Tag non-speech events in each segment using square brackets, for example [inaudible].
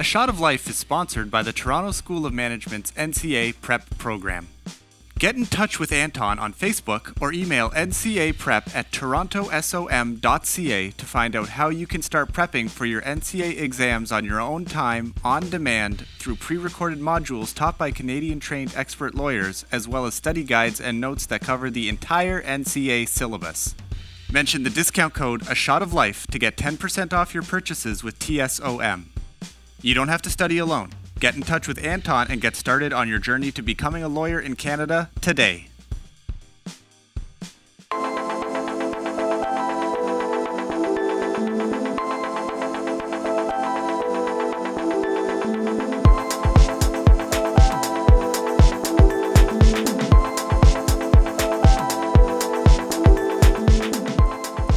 A Shot of Life is sponsored by the Toronto School of Management's NCA Prep program. Get in touch with Anton on Facebook or email ncaprep at torontosom.ca to find out how you can start prepping for your NCA exams on your own time, on demand, through pre recorded modules taught by Canadian trained expert lawyers, as well as study guides and notes that cover the entire NCA syllabus. Mention the discount code A Shot of Life to get 10% off your purchases with TSOM. You don't have to study alone. Get in touch with Anton and get started on your journey to becoming a lawyer in Canada today.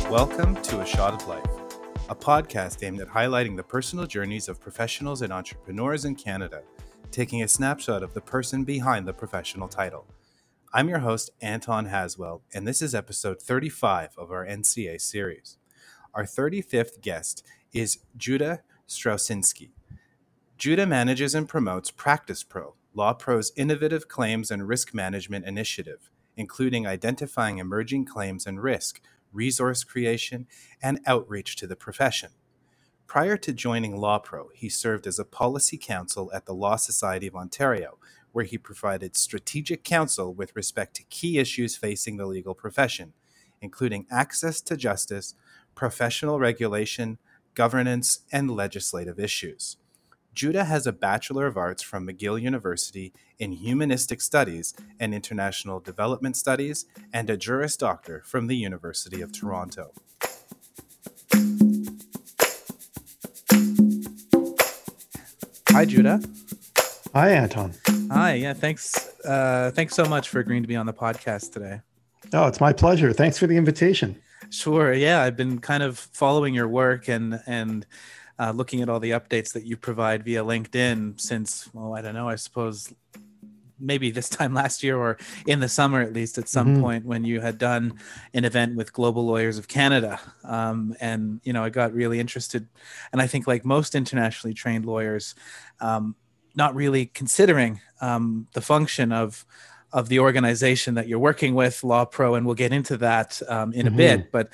Welcome to A Shot of Life, a podcast aimed at highlighting the personal journeys of professionals and entrepreneurs in Canada, taking a snapshot of the person behind the professional title. I'm your host, Anton Haswell, and this is episode 35 of our NCA series. Our 35th guest is Juda Strawczynski. Juda manages and promotes practicePRO, Law Pro's innovative claims and risk management initiative, including identifying emerging claims and risk resource creation, and outreach to the profession. Prior to joining LAWPRO, he served as a policy counsel at the Law Society of Ontario, where he provided strategic counsel with respect to key issues facing the legal profession, including access to justice, professional regulation, governance, and legislative issues. Juda has a Bachelor of Arts from McGill University in Humanistic Studies and International Development Studies and a Juris Doctor from the University of Toronto. Hi, Juda. Hi, Anton. Hi. Yeah. Thanks. Uh, thanks so much for agreeing to be on the podcast today. Oh, it's my pleasure. Thanks for the invitation. Sure. Yeah, I've been kind of following your work and and uh, looking at all the updates that you provide via LinkedIn since, well, I don't know, I suppose maybe this [laughs] time last year or in the summer at least at some mm-hmm. point when you had done an event with global lawyers of canada um, and you know i got really interested and i think like most internationally trained lawyers um, not really considering um, the function of of the organization that you're working with, LAWPRO, and we'll get into that um, in mm-hmm. a bit. But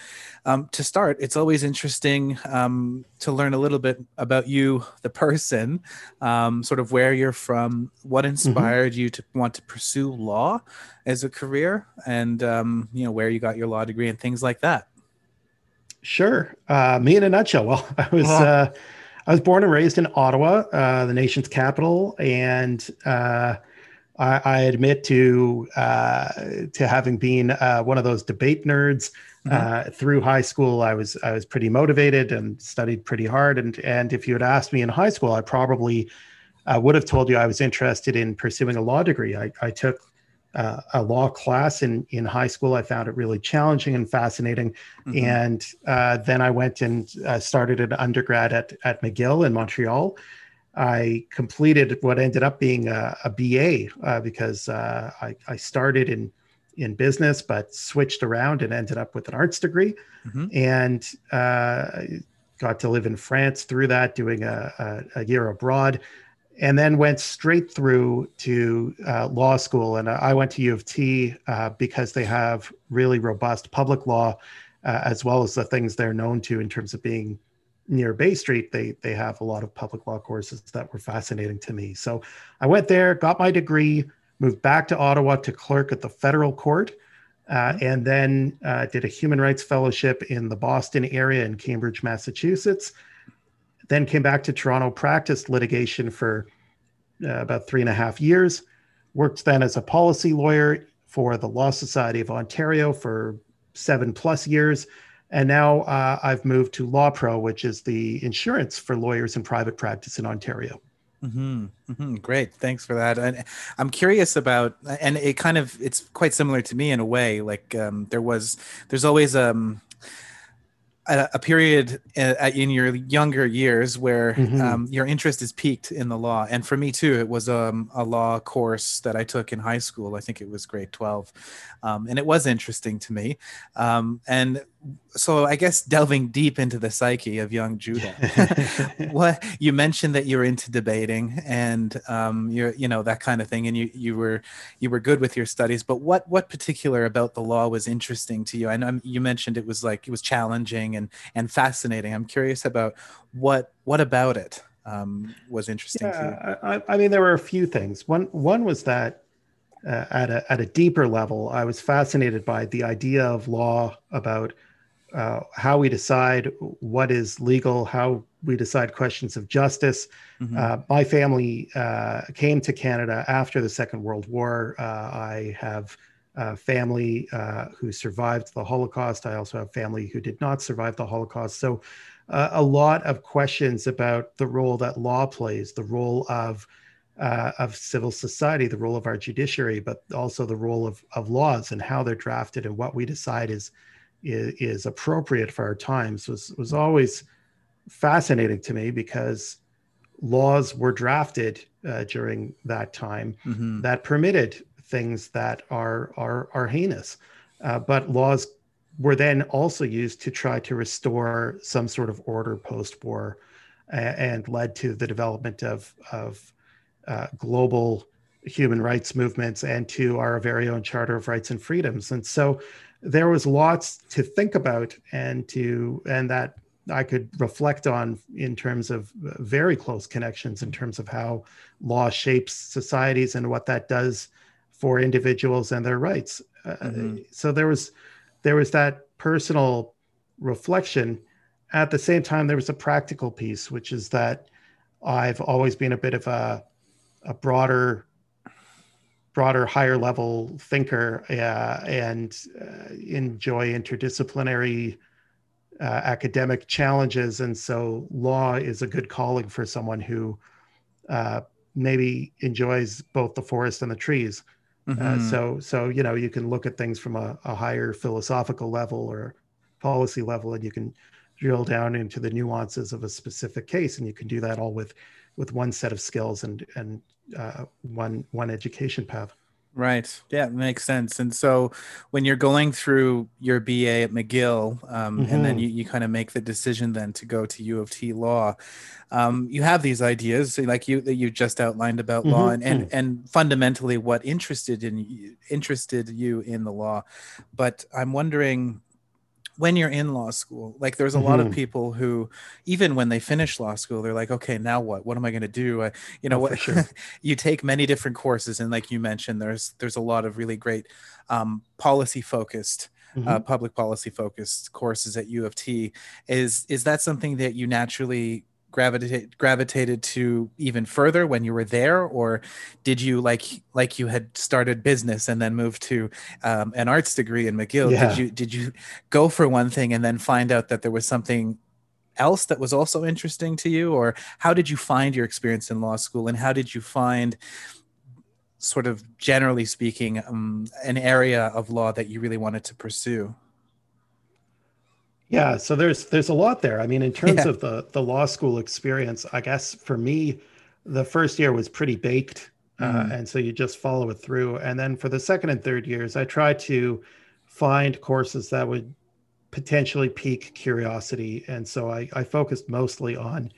um, to start, it's always interesting um, to learn a little bit about you, the person, um, sort of where you're from, what mm-hmm. inspired mm-hmm. you to want to pursue law as a career, and um, you know where you got your law degree and things like that. Sure. Uh, me in a nutshell. Well, [laughs] I was. Uh, I was born and raised in Ottawa, uh, the nation's capital, and uh, I, I admit to uh, to having been uh, one of those debate nerds. Mm-hmm. Uh, through high school, I was I was pretty motivated and studied pretty hard. And and if you had asked me in high school, I probably uh, would have told you I was interested in pursuing a law degree. I, I took uh, a law class in in high school. I found it really challenging and fascinating. Mm-hmm. And uh, then I went and uh, started an undergrad at at McGill in Montreal. I completed what ended up being a, a BA uh, because uh, I, I, started in in business, but switched around and ended up with an arts degree, mm-hmm. and uh, got to live in France through that, doing a, a, a, year abroad, and then went straight through to uh, law school. And I went to U of T uh, because they have really robust public law, uh, as well as the things they're known to in terms of being near Bay Street, they they have a lot of public law courses that were fascinating to me. So I went there, got my degree, moved back to Ottawa to clerk at the federal court, uh, and then uh, did a human rights fellowship in the Boston area in Cambridge, Massachusetts. Then came back to Toronto, practiced litigation for uh, about three and a half years. Worked then as a policy lawyer for the Law Society of Ontario for seven plus years and now uh, I've moved to LAWPRO, which is the insurance for lawyers in private practice in Ontario. Mm-hmm, mm-hmm, great, thanks for that. And I'm curious about, and it kind of it's quite similar to me in a way. Like um, there was, there's always um, a, a period uh, in your younger years where mm-hmm. um, your interest is peaked in the law. And for me too, it was um, a law course that I took in high school. I think it was grade 12. Um, and it was interesting to me. Um, and so I guess delving deep into the psyche of young Juda, [laughs] [laughs] what you mentioned that you were into debating and um, you're you know that kind of thing, and you you were you were good with your studies. But what what particular about the law was interesting to you? I know you mentioned it was like it was challenging and and fascinating. I'm curious about what what about it um, was interesting yeah, to you. I, I mean, there were a few things. One one was that uh, at a at a deeper level, I was fascinated by the idea of law about uh, how we decide what is legal, how we decide questions of justice. Mm-hmm. Uh, my family uh, came to Canada after the Second World War. Uh, I have family uh, who survived the Holocaust. I also have family who did not survive the Holocaust. So, uh, a lot of questions about the role that law plays, the role of of civil society, the role of our judiciary, but also the role of, of laws and how they're drafted and what we decide is is, is appropriate for our times was was always fascinating to me because laws were drafted uh, during that time mm-hmm. that permitted things that are are are heinous, uh, but laws were then also used to try to restore some sort of order post-war, uh, and led to the development of of uh, global human rights movements and to our very own Charter of Rights and Freedoms. And so there was lots to think about and to and that I could reflect on in terms of very close connections in terms of how law shapes societies and what that does for individuals and their rights. Uh, mm-hmm. Uh, so there was there was that personal reflection. At the same time, there was a practical piece, which is that I've always been a bit of a a broader broader, higher level thinker uh, and uh, enjoy interdisciplinary uh, academic challenges. And so, law is a good calling for someone who uh, maybe enjoys both the forest and the trees. Uh, mm-hmm. so, so you know, you can look at things from a, a higher philosophical level or policy level, and you can drill down into the nuances of a specific case, and you can do that all with with one set of skills and and uh, one one education path. Right. Yeah, it makes sense. And so when you're going through your BA at McGill, um, mm-hmm. and then mm-hmm. you, you kind of make the decision then to go to U of T law, um, you have these ideas like you that you just outlined about mm-hmm. law and, and and fundamentally what interested in interested you in the law. But I'm wondering when you're in law school like there's a mm-hmm. lot of mm-hmm. people who even when they finish law school they're like okay now what what am i going to do I, you know oh, what sure. [laughs] you take many different courses and like you mentioned there's there's a lot of really great um, policy focused uh, mm-hmm. uh, public policy focused courses at u of t is is that something that you naturally gravitated gravitated to even further when you were there? Or did you like like you had started business and then moved to um, an arts degree in mcgill yeah. did you did you go for one thing and then find out that there was something else that was also interesting to you? Or how did you find your experience in law school and how did you find sort of generally speaking um, an area of law that you really wanted to pursue yeah, so there's there's a lot there. I mean, in terms yeah. of the the law school experience, I guess for me, the first year was pretty baked, uh, mm-hmm. uh, and so you just follow it through. And then for the second and third years, I tried to find courses that would potentially pique curiosity, and so I, I focused mostly on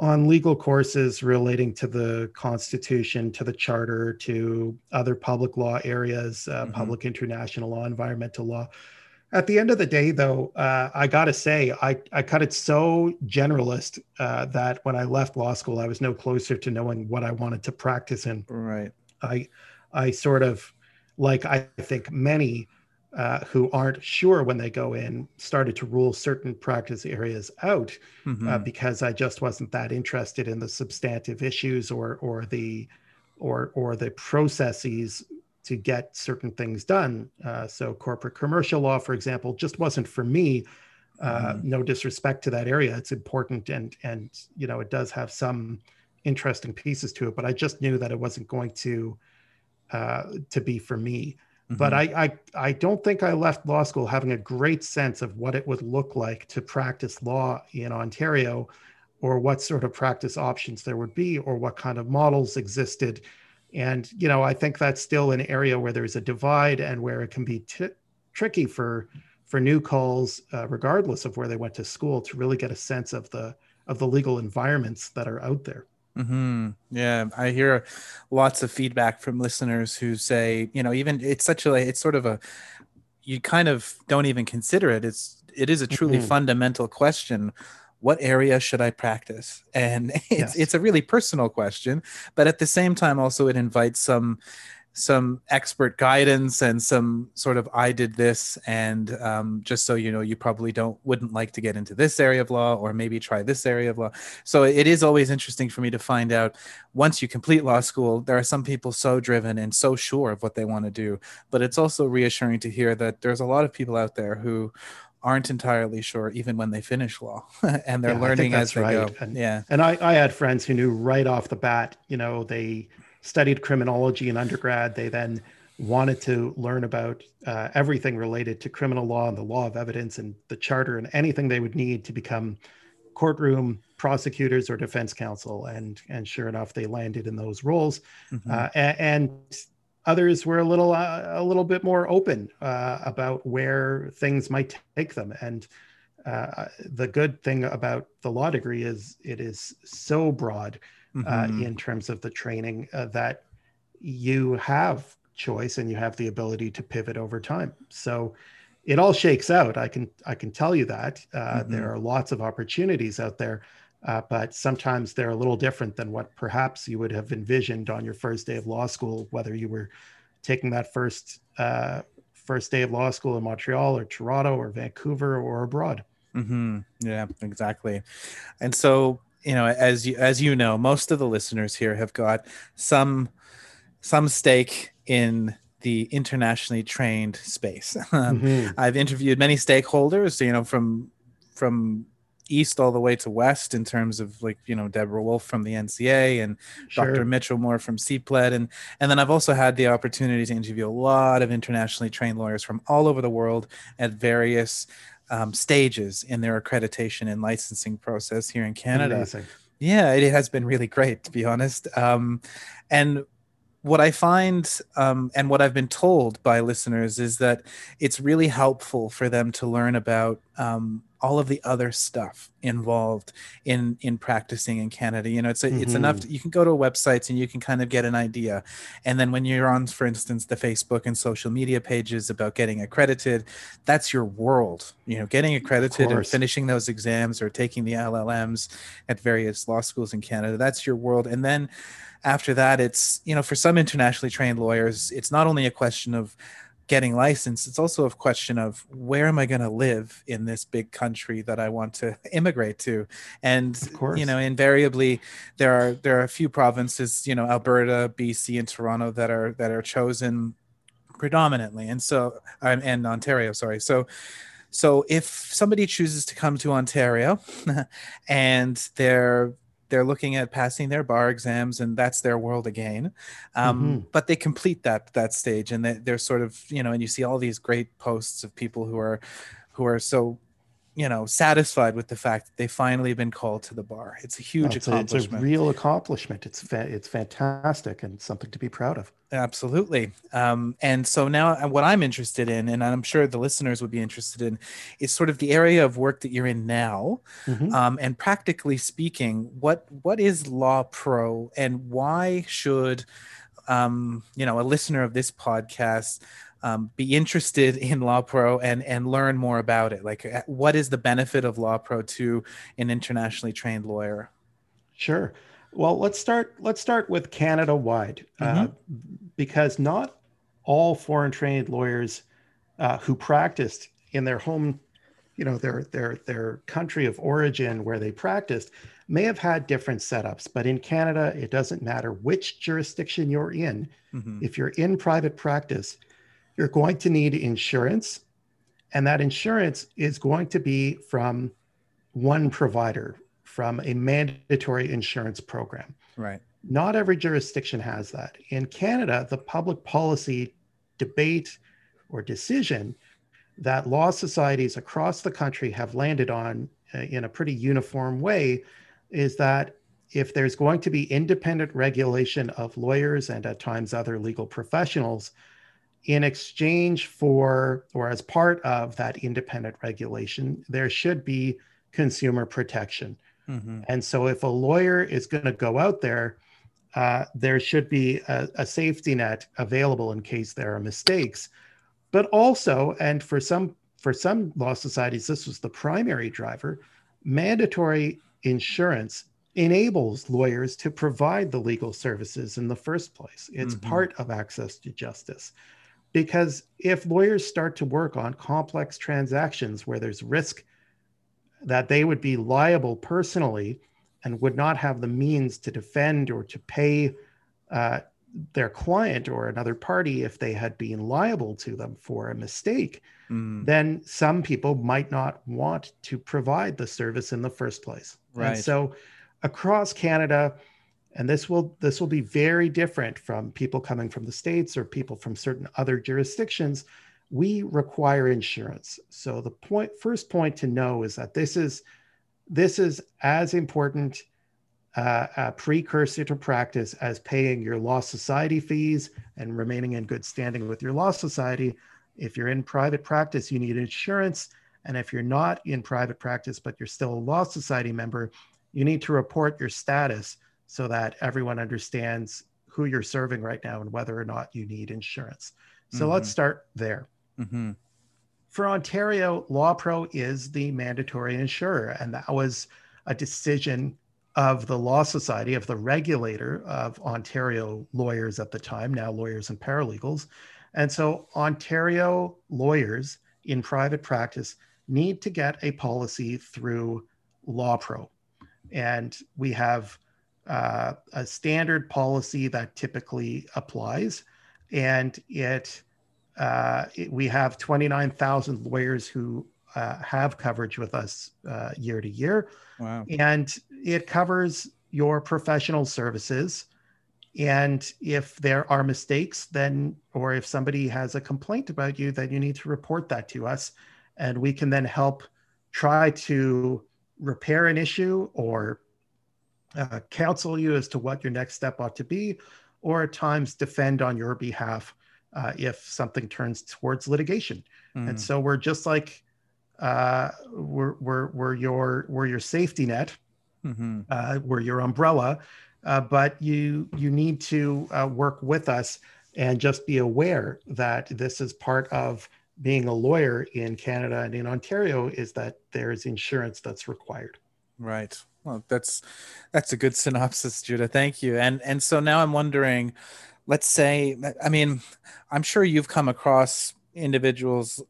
on legal courses relating to the Constitution, to the Charter, to other public law areas, uh, mm-hmm. public international law, environmental law at the end of the day, though, uh, I got to say, I, I cut it so generalist uh, that when I left law school, I was no closer to knowing what I wanted to practice in. Right. I, I sort of, like I think many uh, who aren't sure when they go in, started to rule certain practice areas out uh, mm-hmm. because I just wasn't that interested in the substantive issues or or the or or the processes to get certain things done. Uh, so corporate commercial law, for example, just wasn't for me. Uh, mm-hmm. No disrespect to that area; it's important, and and you know it does have some interesting pieces to it. But I just knew that it wasn't going to uh, to be for me. Mm-hmm. But I, I I don't think I left law school having a great sense of what it would look like to practice law in Ontario, or what sort of practice options there would be, or what kind of models existed and, you know, I think that's still an area where there's a divide and where it can be t- tricky for for new calls, uh, regardless of where they went to school, to really get a sense of the of the legal environments that are out there. Mm-hmm. Yeah, I hear lots of feedback from listeners who say, you know, even it's such a, it's sort of a, you kind of don't even consider it. It's, it is a truly mm-hmm. fundamental question. What area should I practice? And [laughs] it's, yes. it's a really personal question, but at the same time, also it invites some some expert guidance and some sort of I did this and um, just so you know you probably don't wouldn't like to get into this area of law or maybe try this area of law. So it is always interesting for me to find out once you complete law school there are some people so driven and so sure of what they want to do, but it's also reassuring to hear that there's a lot of people out there who aren't entirely sure even when they finish law [laughs] and they're yeah, learning as they right. go. And, yeah. And I, I had friends who knew right off the bat, you know, they studied criminology in undergrad. They then wanted to learn about uh, everything related to criminal law and the law of evidence and the charter and anything they would need to become courtroom prosecutors or defense counsel. And and sure enough, they landed in those roles. Mm-hmm. Uh, and, and, others were a little uh, a little bit more open uh, about where things might take them. And uh, the good thing about the law degree is it is so broad uh, mm-hmm. in terms of the training uh, that you have choice and you have the ability to pivot over time. So it all shakes out. I can I can tell you that uh, mm-hmm. there are lots of opportunities out there, uh, but sometimes they're a little different than what perhaps you would have envisioned on your first day of law school, whether you were taking that first uh, first day of law school in Montreal or Toronto or Vancouver or abroad. Mm-hmm. Yeah, exactly. And so you know as you as you know most of the listeners here have got some some stake in the internationally trained space [laughs] mm-hmm. i've interviewed many stakeholders you know from from east all the way to west in terms of like you know deborah wolfe from the nca and sure. dr mitchell moore from cpled and and then i've also had the opportunity to interview a lot of internationally trained lawyers from all over the world at various um, stages in their accreditation and licensing process here in Canada. Amazing. Yeah, it has been really great to be honest. Um, and what I find um, and what I've been told by listeners is that it's really helpful for them to learn about um, all of the other stuff involved in in practicing in Canada. You know, it's a, mm-hmm. it's enough. To, you can go to websites and you can kind of get an idea. And then when you're on, for instance, the Facebook and social media pages about getting accredited, that's your world. You know, getting accredited and finishing those exams or taking the LLMs at various law schools in Canada. That's your world. And then after that, it's you know, for some internationally trained lawyers, it's not only a question of getting licensed it's also a question of where am i going to live in this big country that i want to [laughs] immigrate to? And you know invariably there are there are a few provinces you know alberta bc and toronto that are that are chosen predominantly and so and, and ontario sorry. So so if somebody chooses to come to ontario [laughs] and they're they're looking at passing their bar exams and that's their world again um, mm-hmm. but they complete that that stage and they, they're sort of you know and you see all these great posts of people who are who are so you know satisfied with the fact that they finally been called to the bar. It's a huge it's accomplishment a, it's a real accomplishment. It's fa- it's fantastic and something to be proud of. Absolutely. Um, and so now uh, what i'm interested in and i'm sure the listeners would be interested in is sort of the area of work that you're in now. Mm-hmm. um, and practically speaking what what is LAWPRO and why should um, you know a listener of this podcast um, be interested in LAWPRO and and learn more about it? Like, uh, what is the benefit of LAWPRO to an internationally trained lawyer? Sure. Well, let's start. Let's start with Canada wide, uh, mm-hmm. uh, because not all foreign trained lawyers uh, who practiced in their home, you know, their their their country of origin where they practiced, may have had different setups. But in Canada, it doesn't matter which jurisdiction you're in. Mm-hmm. If you're in private practice, you're going to need insurance. And that insurance is going to be from one provider, from a mandatory insurance program. Right. Not every jurisdiction has that. In Canada, the public policy debate or decision that law societies across the country have landed on uh, in a pretty uniform way is that if there's going to be independent regulation of lawyers and at times other legal professionals, in exchange for, or as part of that independent regulation, there should be consumer protection. Mm-hmm. And so, if a lawyer is going to go out there, uh, there should be a, a, safety net available in case there are mistakes. But also, and for some for some law societies, this was the primary driver. Mandatory insurance enables lawyers to provide the legal services in the first place. It's mm-hmm. part of access to justice. Because if lawyers start to work on complex transactions where there's risk that they would be liable personally and would not have the means to defend or to pay uh, their client or another party if they had been liable to them for a mistake, mm. then some people might not want to provide the service in the first place. Right. And so across Canada, and this will this will be very different from people coming from the states or people from certain other jurisdictions we require insurance so the point first point to know is that this is this is as important uh, a precursor to practice as paying your law society fees and remaining in good standing with your law society. If you're in private practice, you need insurance. And if you're not in private practice, but you're still a law society member, you need to report your status so that everyone understands who you're serving right now and whether or not you need insurance. So mm-hmm. let's start there. Mm-hmm. For Ontario, LAWPRO is the mandatory insurer, and that was a decision of the Law Society, of the regulator of Ontario lawyers at the time, now lawyers and paralegals. And so Ontario lawyers in private practice need to get a policy through LAWPRO. And we have uh, a standard policy that typically applies. And it, uh, it we have 29,000 lawyers who uh, have coverage with us uh, year to year. Wow. And it covers your professional services. And if there are mistakes, then, or if somebody has a complaint about you, then you need to report that to us. And we can then help try to repair an issue or uh, counsel you as to what your next step ought to be, or at times defend on your behalf uh, if something turns towards litigation. Mm. And so we're just like, uh, we're, we're, we're your, we're your safety net mm-hmm. uh, we're your umbrella, uh, but you you need to uh, work with us and just be aware that this is part of being a lawyer in Canada and in Ontario is that there is insurance that's required. Right. Well, that's that's a good synopsis, Juda. Thank you. And and so now I'm wondering, let's say, I mean, I'm sure you've come across individuals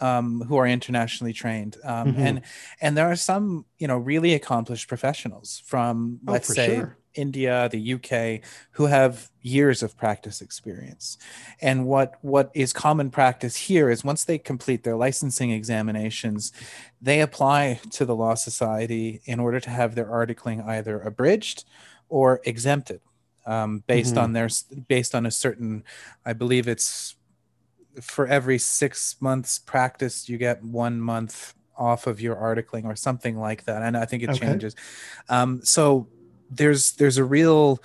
um, who are internationally trained, um, mm-hmm. and and there are some you know really accomplished professionals from oh, let's say sure. India, the UK, who have years of practice experience. And what what is common practice here is once they complete their licensing examinations, they apply to the law society in order to have their articling either abridged or exempted. Um, based mm-hmm. on their based on a certain i believe it's for every six months practice, you get one month off of your articling or something like that. And I think it okay. changes. Um, so there's there's a real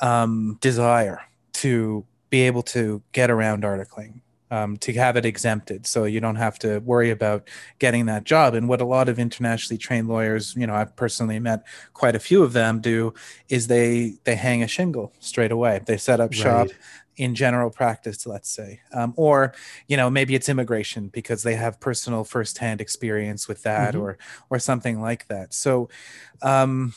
um, desire to be able to get around articling. Um, to have it exempted so you don't have to worry about getting that job and what a lot of internationally trained lawyers you know i've personally met quite a few of them do is they they hang a shingle straight away they set up shop right in general practice, let's say, um, or you know maybe it's immigration because they have personal firsthand experience with that, mm-hmm. or or something like that. So, um,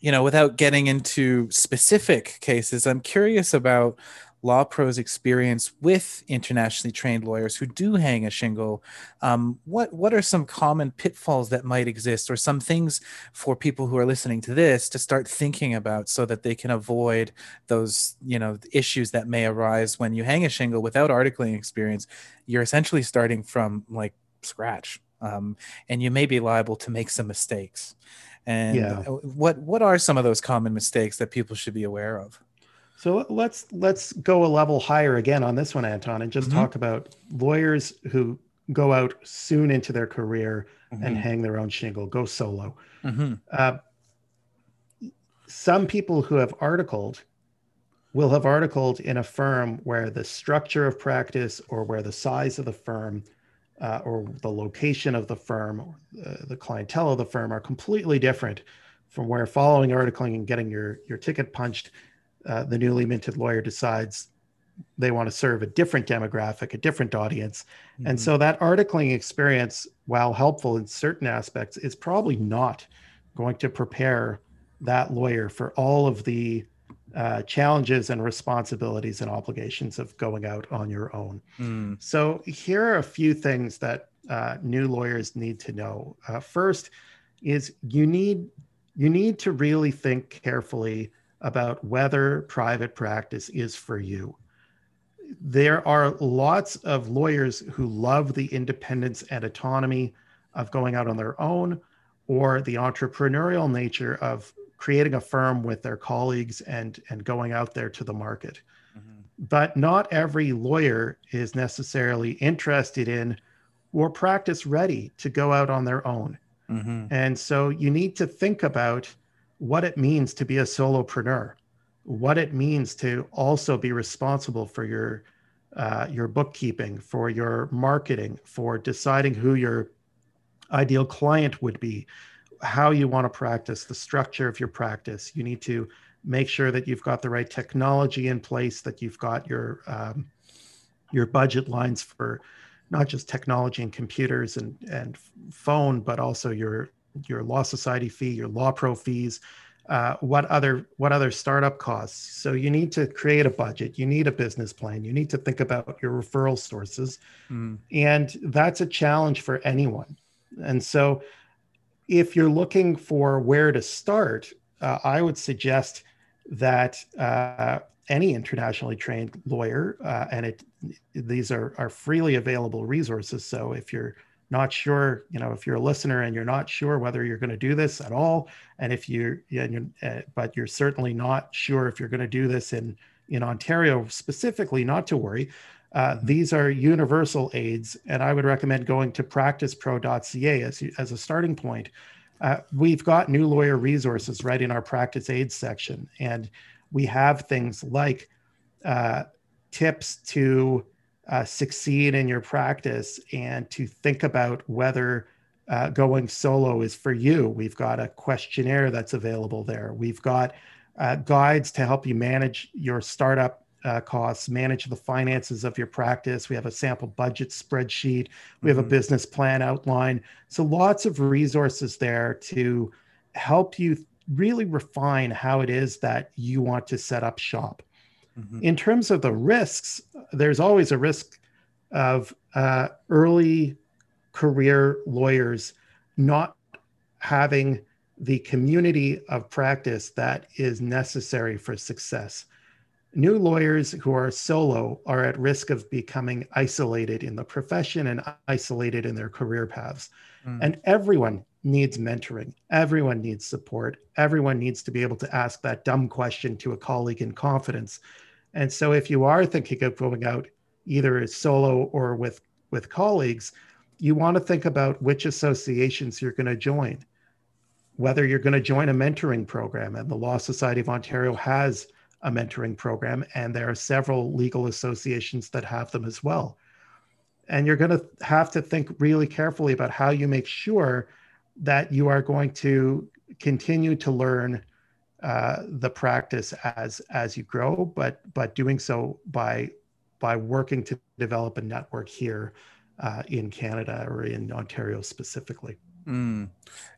you know, without getting into specific cases, I'm curious about LAWPRO's experience with internationally trained lawyers who do hang a shingle, um, what what are some common pitfalls that might exist, or some things for people who are listening to this to start thinking about, so that they can avoid those you know issues that may arise when you hang a shingle without articling experience? You're essentially starting from like scratch, um, and you may be liable to make some mistakes. And yeah. what what are some of those common mistakes that people should be aware of? So let's let's go a level higher again on this one, Anton, and just mm-hmm. talk about lawyers who go out soon into their career mm-hmm. and hang their own shingle, go solo. Mm-hmm. Uh, some people who have articled will have articled in a firm where the structure of practice or where the size of the firm uh, or the location of the firm, uh, the clientele of the firm are completely different from where following articling and getting your, your ticket punched, uh, the newly minted lawyer decides they want to serve a different demographic, a different audience. Mm-hmm. And so that articling experience, while helpful in certain aspects, is probably not going to prepare that lawyer for all of the uh, challenges and responsibilities and obligations of going out on your own. Mm. So, here are a few things that uh, new lawyers need to know. Uh, first, is you need you need to really think carefully about whether private practice is for you. There are lots of lawyers who love the independence and autonomy of going out on their own or the entrepreneurial nature of creating a firm with their colleagues and and going out there to the market mm-hmm. but not every lawyer is necessarily interested in or practice ready to go out on their own mm-hmm. and so you need to think about what it means to be a solopreneur what it means to also be responsible for your uh, your bookkeeping for your marketing for deciding who your ideal client would be how you want to practice, the structure of your practice. You need to make sure that you've got the right technology in place, that you've got your um, your budget lines for not just technology and computers and and phone, but also your your law society fee, your LAWPRO fees. Uh, what other what other startup costs? So you need to create a budget. You need a business plan. You need to think about your referral sources, mm. and that's a challenge for anyone. And so if you're looking for where to start, uh, I would suggest that uh, any internationally trained lawyer, uh, and it these are are freely available resources. So if you're not sure, you know, if you're a listener and you're not sure whether you're going to do this at all, and if you're, yeah, you're uh, but you're certainly not sure if you're going to do this in in Ontario specifically, not to worry. Uh, these are universal aids, and I would recommend going to practicepro.ca as, as a starting point. Uh, we've got new lawyer resources right in our practice aids section, and we have things like uh, tips to uh, succeed in your practice and to think about whether uh, going solo is for you. We've got a questionnaire that's available there. We've got uh, guides to help you manage your startup uh, costs, manage the finances of your practice. We have a sample budget spreadsheet. We have mm-hmm. a business plan outline. So lots of resources there to help you really refine how it is that you want to set up shop. Mm-hmm. In terms of the risks, there's always a risk of uh, early career lawyers not having the community of practice that is necessary for success. New lawyers who are solo are at risk of becoming isolated in the profession and isolated in their career paths. Mm. And everyone needs mentoring. Everyone needs support. Everyone needs to be able to ask that dumb question to a colleague in confidence. And so if you are thinking of going out either as solo or with with colleagues, you want to think about which associations you're going to join. Whether you're going to join a mentoring program and the Law Society of Ontario has a mentoring program, and there are several legal associations that have them as well. And you're going to have to think really carefully about how you make sure that you are going to continue to learn uh, the practice as as you grow, but but doing so by by working to develop a network here uh, in Canada or in Ontario specifically. Mm.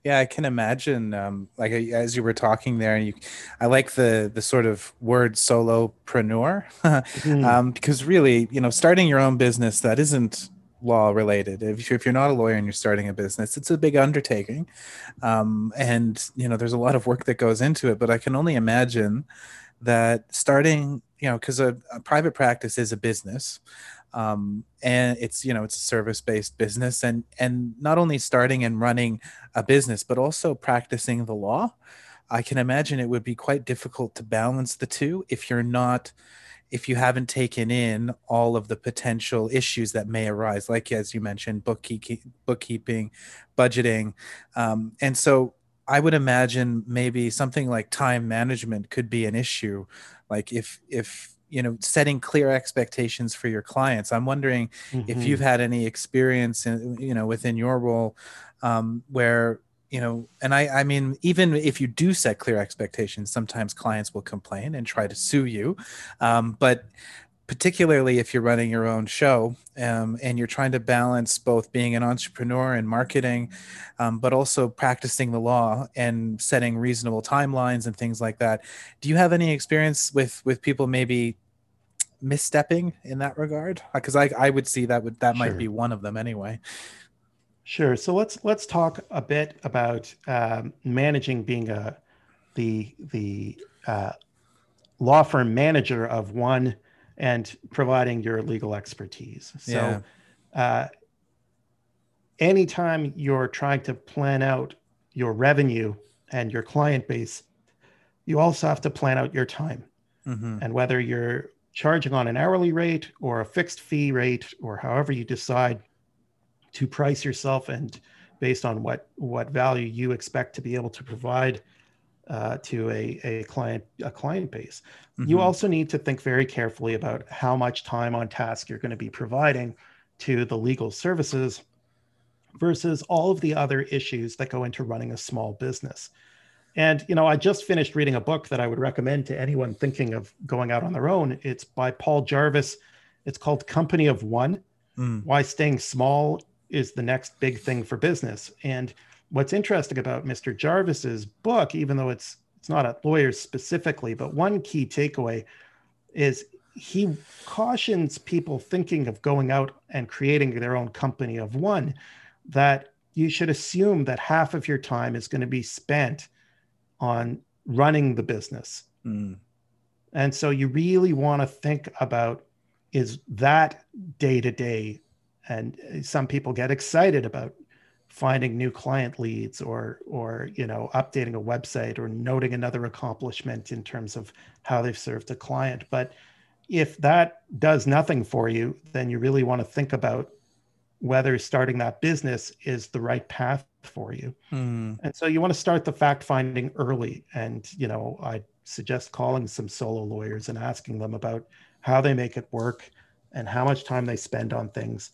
Yeah, I can imagine. Um, like as you were talking there, and you, I like the the sort of word solopreneur, [laughs] mm. um, because really, you know, starting your own business that isn't law related. If, if you're not a lawyer and you're starting a business, it's a big undertaking, um, and you know, there's a lot of work that goes into it. But I can only imagine that starting, you know, because a, a private practice is a business um, and it's you know it's a service based business and and not only starting and running a business but also practicing the law i can imagine it would be quite difficult to balance the two if you're not if you haven't taken in all of the potential issues that may arise like as you mentioned bookkeeping bookkeeping budgeting um, and so I would imagine maybe something like time management could be an issue. Like if if you know setting clear expectations for your clients. I'm wondering mm-hmm. if you've had any experience in you know within your role um, where you know and i i mean even if you do set clear expectations sometimes clients will complain and try to sue you um, but particularly if you're running your own show um, and you're trying to balance both being an entrepreneur and marketing, um, but also practicing the law and setting reasonable timelines and things like that. Do you have any experience with with people maybe misstepping in that regard? Because I, I would see that would that sure. might be one of them anyway. Sure. So let's let's talk a bit about um, managing being a the the uh, law firm manager of one and providing your legal expertise. So, yeah. uh, anytime you're trying to plan out your revenue and your client base, you also have to plan out your time. Mm-hmm. And whether you're charging on an hourly rate or a fixed fee rate, or however you decide to price yourself and based on what what value you expect to be able to provide uh, to a, a client a client base. Mm-hmm. You also need to think very carefully about how much time on task you're going to be providing to the legal services versus all of the other issues that go into running a small business. And you know, I just finished reading a book that I would recommend to anyone thinking of going out on their own. It's by Paul Jarvis. It's called Company of One: mm. Why Staying Small is the Next Big Thing for Business. And what's interesting about Mr. Jarvis's book, even though it's it's not at lawyers specifically, but one key takeaway is he cautions people thinking of going out and creating their own company of one that you should assume that half of your time is going to be spent on running the business. Mm. And so you really want to think about is that day to day and some people get excited about finding new client leads or or you know updating a website or noting another accomplishment in terms of how they've served a client. But if that does nothing for you then you really want to think about whether starting that business is the right path for you. Mm. and so you want to start the fact finding early and you know i suggest calling some solo lawyers and asking them about how they make it work and how much time they spend on things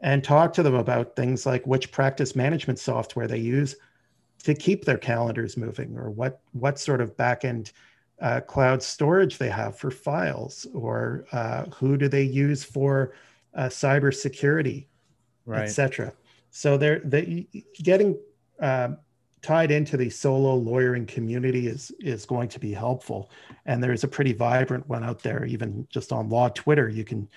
and talk to them about things like which practice management software they use to keep their calendars moving or what what sort of backend uh, cloud storage they have for files or uh, who do they use for uh, cyber security right. etc so they're they, getting uh, tied into the solo lawyering community is is going to be helpful and there's a pretty vibrant one out there even just on law twitter you can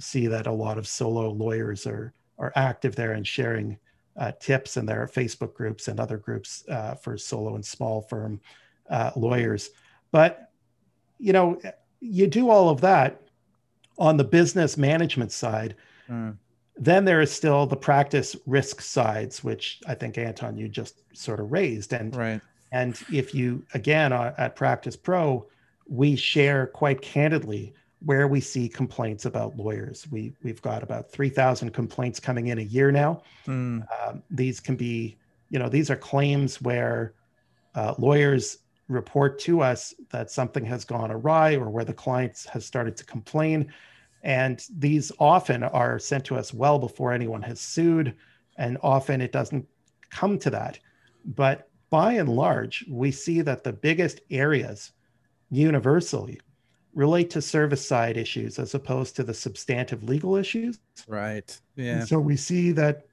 see that a lot of solo lawyers are are active there and sharing uh, tips in their Facebook groups and other groups uh, for solo and small firm uh, lawyers. But you know, you do all of that on the business management side. Mm. Then there is still the practice risk sides, which I think Anton you just sort of raised. And right. and if you again at practicePRO, we share quite candidly where we see complaints about lawyers. We we've got about three thousand complaints coming in a year now. Mm. Um, these can be, you know, these are claims where uh, lawyers report to us that something has gone awry or where the client has started to complain, and these often are sent to us well before anyone has sued, and often it doesn't come to that. But by and large, we see that the biggest areas universally relate to service side issues as opposed to the substantive legal issues. Right. Yeah. And so we see that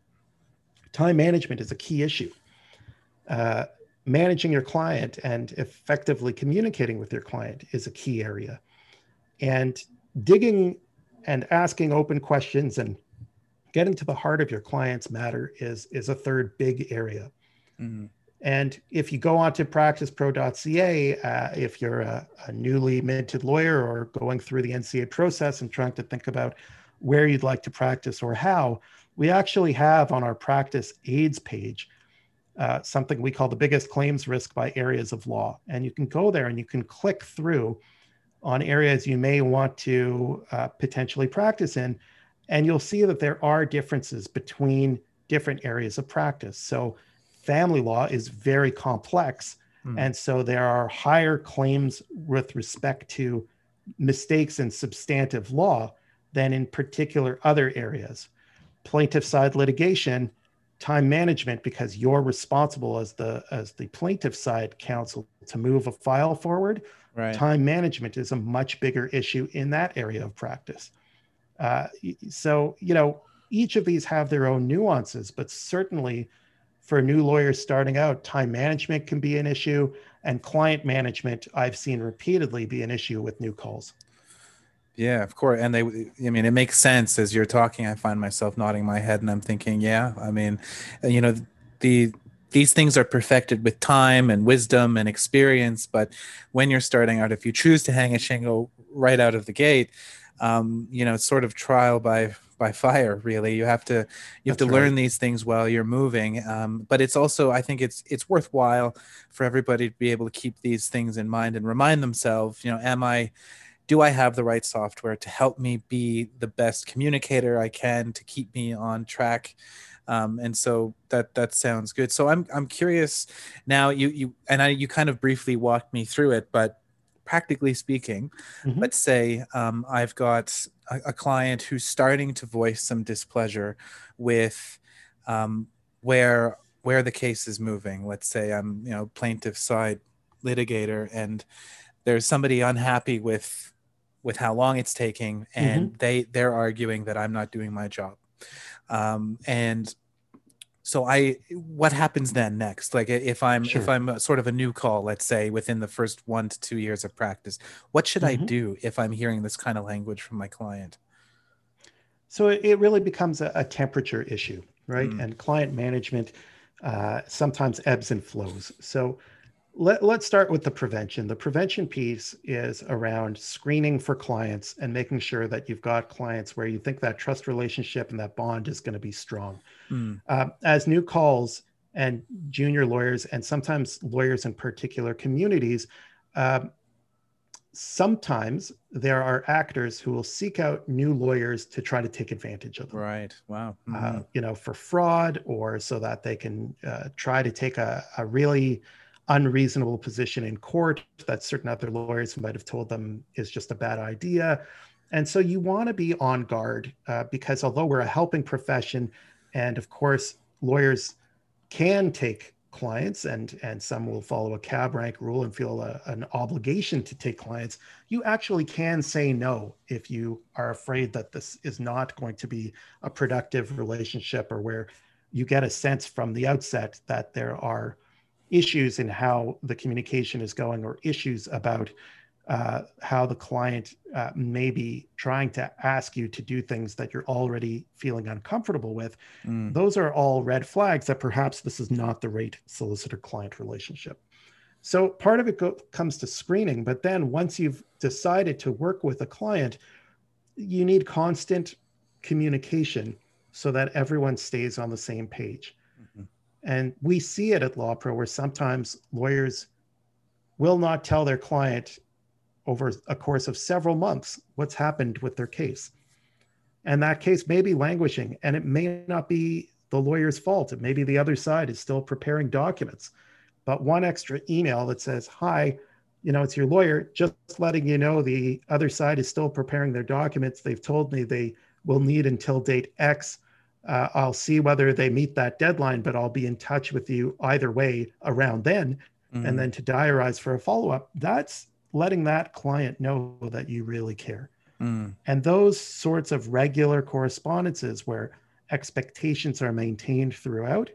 time management is a key issue. Uh, managing your client and effectively communicating with your client is a key area. And digging and asking open questions and getting to the heart of your client's matter is, is a third big area. Mm-hmm. And if you go on to practicepro.ca, uh, if you're a, a, newly minted lawyer or going through the NCA process and trying to think about where you'd like to practice or how, we actually have on our practice aids page uh, something we call the biggest claims risk by areas of law. And you can go there and you can click through on areas you may want to uh, potentially practice in. And you'll see that there are differences between different areas of practice. So family law is very complex. Hmm. And so there are higher claims with respect to mistakes in substantive law than in particular other areas. Plaintiff side litigation, time management, because you're responsible as the as the plaintiff side counsel to move a file forward. Right. Time management is a much bigger issue in that area of practice. Uh, so you know each of these have their own nuances, but certainly for new lawyers starting out, time management can be an issue, and client management I've seen repeatedly be an issue with new calls. Yeah, of course. And they, I mean, it makes sense as you're talking. I find myself nodding my head and I'm thinking, yeah, I mean, you know, the, these things are perfected with time and wisdom and experience. But when you're starting out, if you choose to hang a shingle right out of the gate, um, you know, sort of trial by by fire. Really, you have to you have That's to learn right. these things while you're moving. Um, but it's also, I think, it's it's worthwhile for everybody to be able to keep these things in mind and remind themselves, you know, am I do I have the right software to help me be the best communicator I can to keep me on track? Um, and so that that sounds good. So I'm I'm curious now. You you and I you kind of briefly walked me through it, but practically speaking, Mhm. let's say um, I've got a, a client who's starting to voice some displeasure with um, where where the case is moving. Let's say I'm you know plaintiff side litigator and there's somebody unhappy with with how long it's taking and they they're arguing that i'm not doing my job um, and so i what happens then next like if i'm if i'm a, sort of a new call let's say within the first one to two years of practice what should i Mhm. do if i'm hearing this kind of language from my client So it, it really becomes a, a temperature issue, right? Mm. And client management uh, sometimes ebbs and flows. So let, let's start with the prevention. The prevention piece is around screening for clients and making sure that you've got clients where you think that trust relationship and that bond is going to be strong. Mm, Um, as new calls and junior lawyers, and sometimes lawyers in particular communities, um, sometimes there are actors who will seek out new lawyers to try to take advantage of them. right wow Uh, Mhm. you know, for fraud or so that they can uh, try to take a, a really unreasonable position in court that certain other lawyers might have told them is just a bad idea. And so you want to be on guard uh, because although we're a helping profession, and of course, lawyers can take clients and and some will follow a cab rank rule and feel a, an obligation to take clients. You actually can say no if you are afraid that this is not going to be a productive relationship or where you get a sense from the outset that there are issues in how the communication is going or issues about uh, how the client uh, may be trying to ask you to do things that you're already feeling uncomfortable with Mm, those are all red flags that perhaps this is not the right solicitor client relationship. So part of it go- comes to screening, but then once you've decided to work with a client, you need constant communication so that everyone stays on the same page. Mhm. And we see it at LAWPRO where sometimes lawyers will not tell their client over a course of several months what's happened with their case. And that case may be languishing and it may not be the lawyer's fault. It may be the other side is still preparing documents. But one extra email that says, Hi, you know, it's your lawyer, just letting you know the other side is still preparing their documents. They've told me they will need until date X. Uh, I'll see whether they meet that deadline, but I'll be in touch with you either way around then. mhm. And then to diarize for a follow up, that's letting that client know that you really care. Mm, And those sorts of regular correspondences where expectations are maintained throughout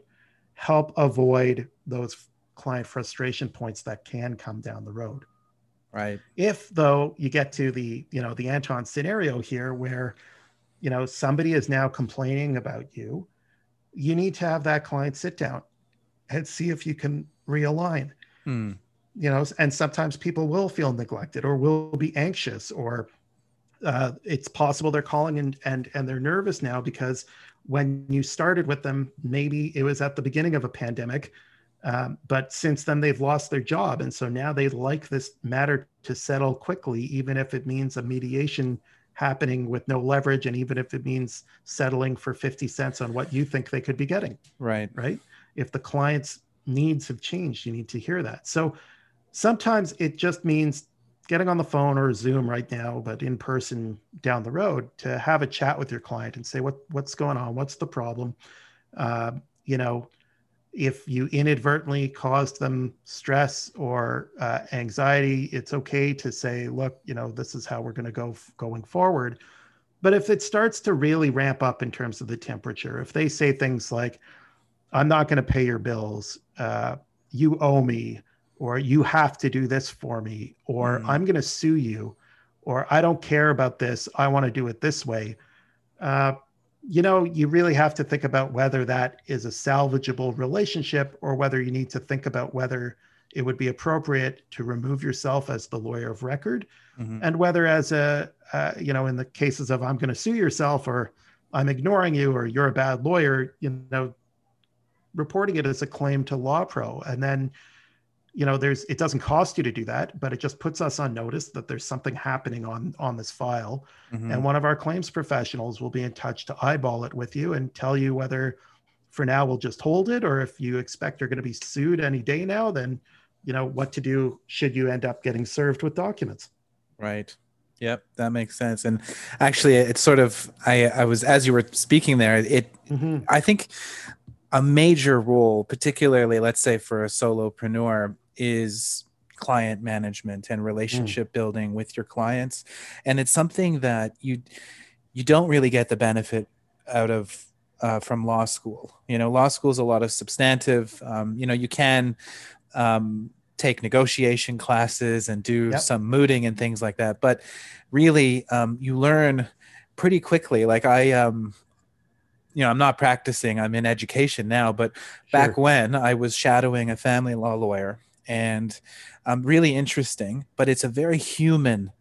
help avoid those client frustration points that can come down the road. right If though you get to the, you know, the Anton scenario here where, you know, somebody is now complaining about you, you need to have that client sit down and see if you can realign Mm, you know and sometimes people will feel neglected or will be anxious or uh, it's possible they're calling and and and they're nervous now because when you started with them maybe it was at the beginning of a pandemic um, but since then they've lost their job. And so now they like this matter to settle quickly even if it means a mediation happening with no leverage and even if it means settling for 50 cents on what you think they could be getting right. right? If the client's needs have changed, you need to hear that. So sometimes it just means getting on the phone or Zoom right now, but in person down the road to have a chat with your client and say what what's going on, what's the problem. Uh, you know, if you inadvertently caused them stress or uh, anxiety, it's okay to say, look, you know, this is how we're going to go f- going forward. But if it starts to really ramp up in terms of the temperature, if they say things like, I'm not going to pay your bills, uh, you owe me, or you have to do this for me, or mm. I'm going to sue you, or I don't care about this, I want to do it this way. Uh, you know, you really have to think about whether that is a salvageable relationship or whether you need to think about whether it would be appropriate to remove yourself as the lawyer of record mm-hmm. and whether as a uh, you know in the cases of i'm going to sue yourself or i'm ignoring you or you're a bad lawyer you know reporting it as a claim to LAWPRO and then you know there's it doesn't cost you to do that but it just puts us on notice that there's something happening on on this file mm-hmm. and one of our claims professionals will be in touch to eyeball it with you and tell you whether for now we'll just hold it or if you expect you're going to be sued any day now then you know what to do should you end up getting served with documents right yep that makes sense and actually it's sort of i i was as you were speaking there it mm-hmm. i think a major role particularly let's say for a solopreneur is client management and relationship mm. building with your clients. And it's something that you you don't really get the benefit out of uh, from law school. You know law school is a lot of substantive. Um, you know you can um, take negotiation classes and do yep. some mooting and things like that. But really um, you learn pretty quickly. Like i um, you know i'm not practicing. I'm in education now. But sure. back when i was shadowing a family law lawyer and um, really interesting. But it's a very human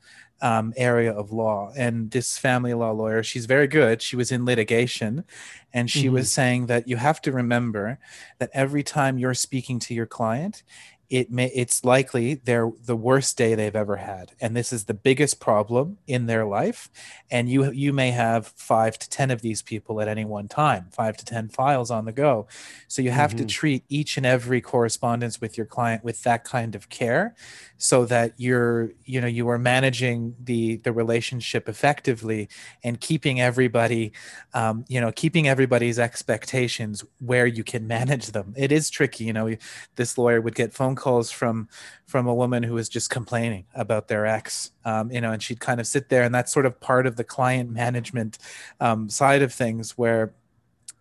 um, area of law. And this family law lawyer, she's very good. She was in litigation, and she mm-hmm. was saying that you have to remember that every time you're speaking to your client, it may it's likely they're the worst day they've ever had and this is the biggest problem in their life and you you may have 5 to 10 of these people at any one time 5 to 10 files on the go so you have mm-hmm. to treat each and every correspondence with your client with that kind of care so that you're you know you are managing the the relationship effectively and keeping everybody um, you know keeping everybody's expectations where you can manage them. It is tricky you know this lawyer would get phone calls from from a woman who was just complaining about their ex um, you know and she'd kind of sit there and that's sort of part of the client management um, side of things where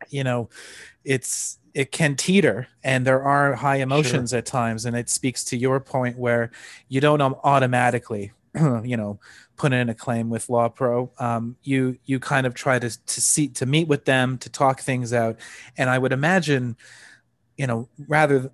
you know it's it can teeter and there are high emotions sure. at times and it speaks to your point where you don't automatically [clears throat] you know put in a claim with LAWPRO um, you you kind of try to to see to meet with them to talk things out and i would imagine you know rather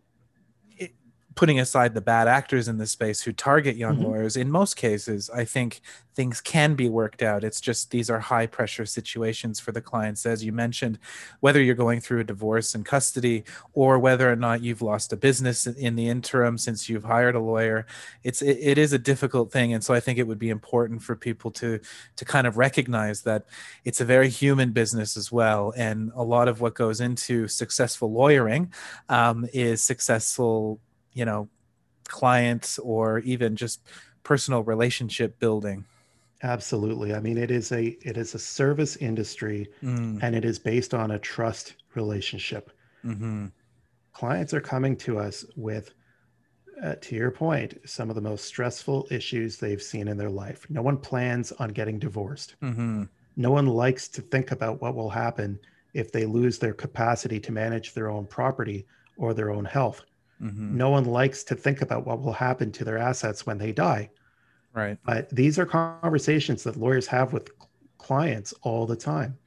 putting aside the bad actors in this space who target young mm-hmm. lawyers, in most cases, I think things can be worked out. It's just these are high pressure situations for the clients, as you mentioned, whether you're going through a divorce and custody or whether or not you've lost a business in the interim since you've hired a lawyer. It's it, it is a difficult thing, and so I think it would be important for people to to kind of recognize that it's a very human business as well, and a lot of what goes into successful lawyering um, is successful you know clients or even just personal relationship building absolutely i mean it is a it is a service industry mm. and it is based on a trust relationship mm-hmm. clients are coming to us with uh, to your point some of the most stressful issues they've seen in their life no one plans on getting divorced mm-hmm. no one likes to think about what will happen if they lose their capacity to manage their own property or their own health Mm-hmm. No one likes to think about what will happen to their assets when they die. Right. But these are conversations that lawyers have with clients all the time.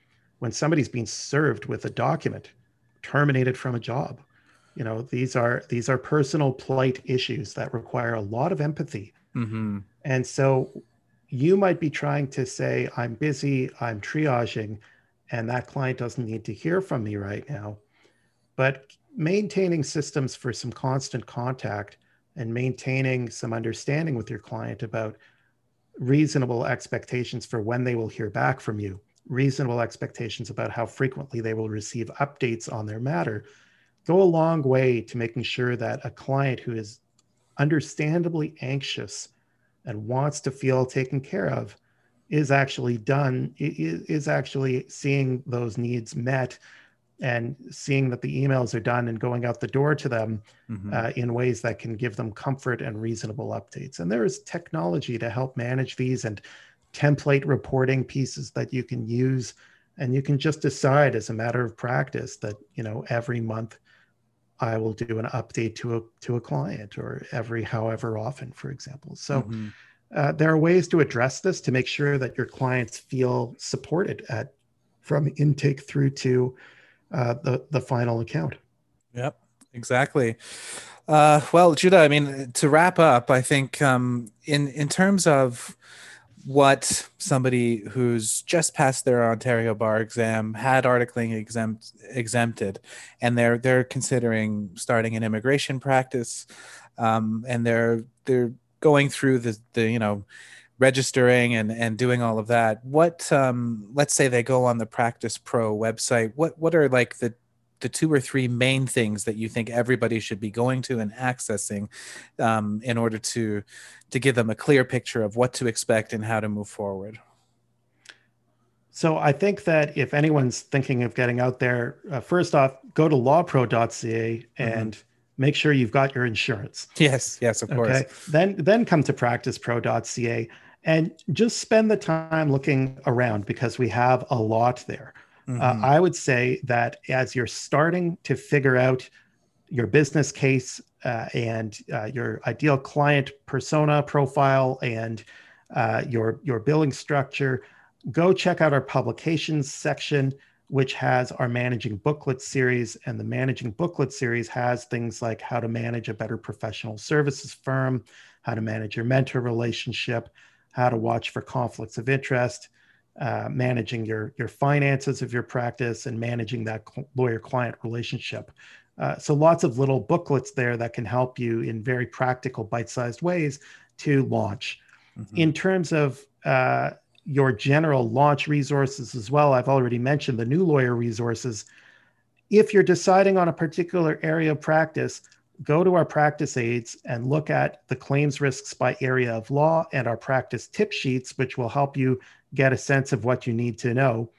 When somebody's being served with a document, terminated from a job, you know, these are these are personal plight issues that require a lot of empathy. Mm-hmm. And so you might be trying to say, I'm busy, I'm triaging, and that client doesn't need to hear from me right now. But maintaining systems for some constant contact and maintaining some understanding with your client about reasonable expectations for when they will hear back from you, reasonable expectations about how frequently they will receive updates on their matter go a long way to making sure that a client who is understandably anxious and wants to feel taken care of is actually done is actually seeing those needs met and seeing that the emails are done and going out the door to them mm-hmm. uh, in ways that can give them comfort and reasonable updates and there is technology to help manage these and template reporting pieces that you can use and you can just decide as a matter of practice that you know every month i will do an update to a to a client or every however often for example so mm-hmm. uh, there are ways to address this to make sure that your clients feel supported at from intake through to uh, the the final account. Yep exactly. Uh, well Juda i mean to wrap up i think um, in in terms of what somebody who's just passed their Ontario bar exam had articling exempt exempted, and they're they're considering starting an immigration practice, um, and they're they're going through the the you know registering and and doing all of that. What um, let's say they go on the practicePRO website. What what are like the the two or three main things that you think everybody should be going to and accessing um, in order to to give them a clear picture of what to expect and how to move forward so i think that if anyone's thinking of getting out there uh, first off go to lawpro.ca mm-hmm. and mm-hmm. make sure you've got your insurance yes yes of course okay then then come to practicepro.ca and just spend the time looking around because we have a lot there uh, mm-hmm. Uh, I would say that as you're starting to figure out your business case uh, and uh, your ideal client persona profile and uh, your your billing structure, go check out our publications section, which has our managing booklet series. And the managing booklet series has things like how to manage a better professional services firm, how to manage your mentor relationship, how to watch for conflicts of interest uh, managing your your finances of your practice and managing that lawyer client relationship. Uh, so lots of little booklets there that can help you in very practical, bite-sized ways to launch. Mm-hmm. In terms of uh, your general launch resources as well, I've already mentioned the new lawyer resources. If you're deciding on a particular area of practice, go to our practice aids and look at the claims risks by area of law and our practice tip sheets, which will help you get a sense of what you need to know.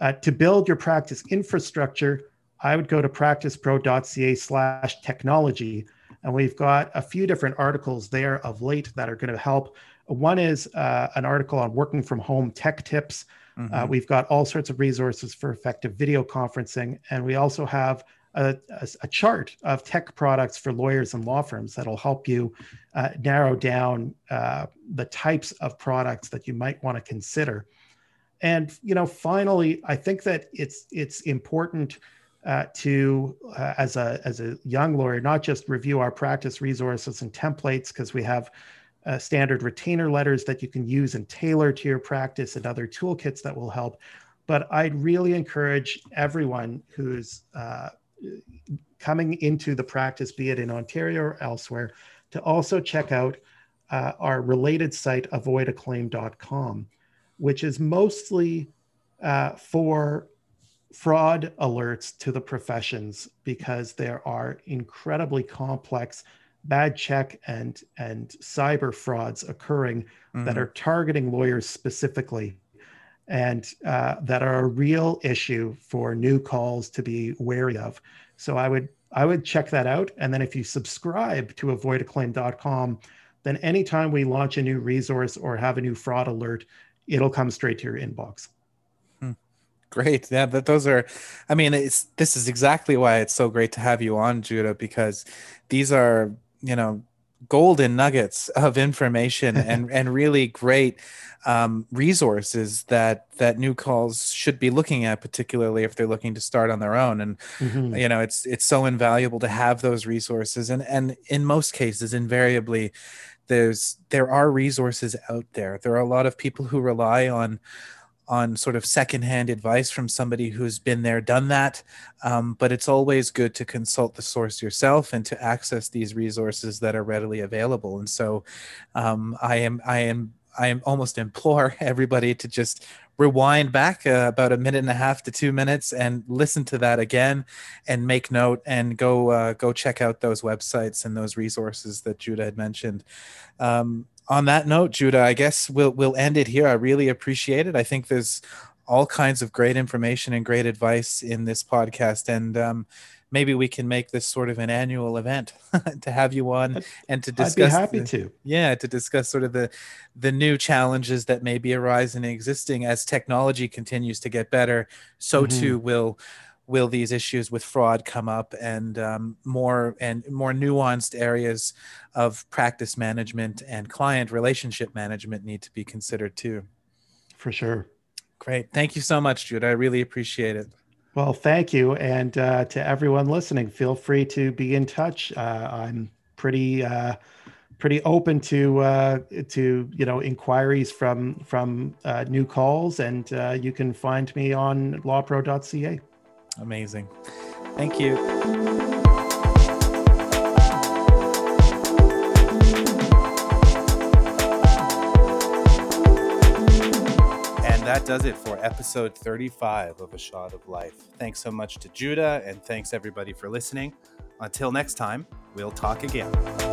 Uh, to build your practice infrastructure, I would go to practicepro.ca slash technology. And we've got a few different articles there of late that are going to help. One is uh, an article on working from home tech tips. Uh, mm-hmm. Uh, we've got all sorts of resources for effective video conferencing. And we also have a, a, a, chart of tech products for lawyers and law firms that'll help you uh, narrow down uh, the types of products that you might want to consider. And you know, finally, I think that it's it's important uh, to uh, as a as a young lawyer not just review our practice resources and templates because we have uh, standard retainer letters that you can use and tailor to your practice and other toolkits that will help. But I'd really encourage everyone who's uh, coming into the practice, be it in Ontario or elsewhere, to also check out uh, our related site, avoidaclaim.com, which is mostly uh, for fraud alerts to the professions because there are incredibly complex bad check and and cyber frauds occurring mm-hmm. that are targeting lawyers specifically and uh, that are a real issue for new calls to be wary of. So I would I would check that out. And then if you subscribe to avoidaclaim.com, then anytime we launch a new resource or have a new fraud alert, it'll come straight to your inbox. Hmm. Great. Yeah, but those are I mean, it's this is exactly why it's so great to have you on, Juda, because these are, you know, golden nuggets of information [laughs] and and really great um, resources that that new calls should be looking at, particularly if they're looking to start on their own. And mm-hmm. you know, it's it's so invaluable to have those resources. And and in most cases, invariably, there's there are resources out there. There are a lot of people who rely on on sort of secondhand advice from somebody who's been there, done that. Um, but it's always good to consult the source yourself and to access these resources that are readily available. And so, um, I am I am I am almost implore [laughs] everybody to just rewind back uh, about a minute and a half to two minutes and listen to that again and make note and go uh, go check out those websites and those resources that Juda had mentioned. Um, on that note, Juda, I guess we'll we'll end it here. I really appreciate it. I think there's all kinds of great information and great advice in this podcast, and um, maybe we can make this sort of an annual event [laughs] to have you on and to discuss. I'd be happy the, to. Yeah, to discuss sort of the the new challenges that may be arising and existing as technology continues to get better. So mm-hmm. too will will these issues with fraud come up and um, more and more nuanced areas of practice management and client relationship management need to be considered too. For sure. Great. Thank you so much, Jude. I really appreciate it. Well, thank you. And uh, to everyone listening, feel free to be in touch. Uh, I'm pretty uh, pretty open to uh, to you know inquiries from from uh, new calls, and uh, you can find me on lawpro.ca. Amazing. Thank you. And that does it for episode 35 of A Shot of Life. Thanks so much to Juda, and thanks everybody for listening. Until next time, we'll talk again.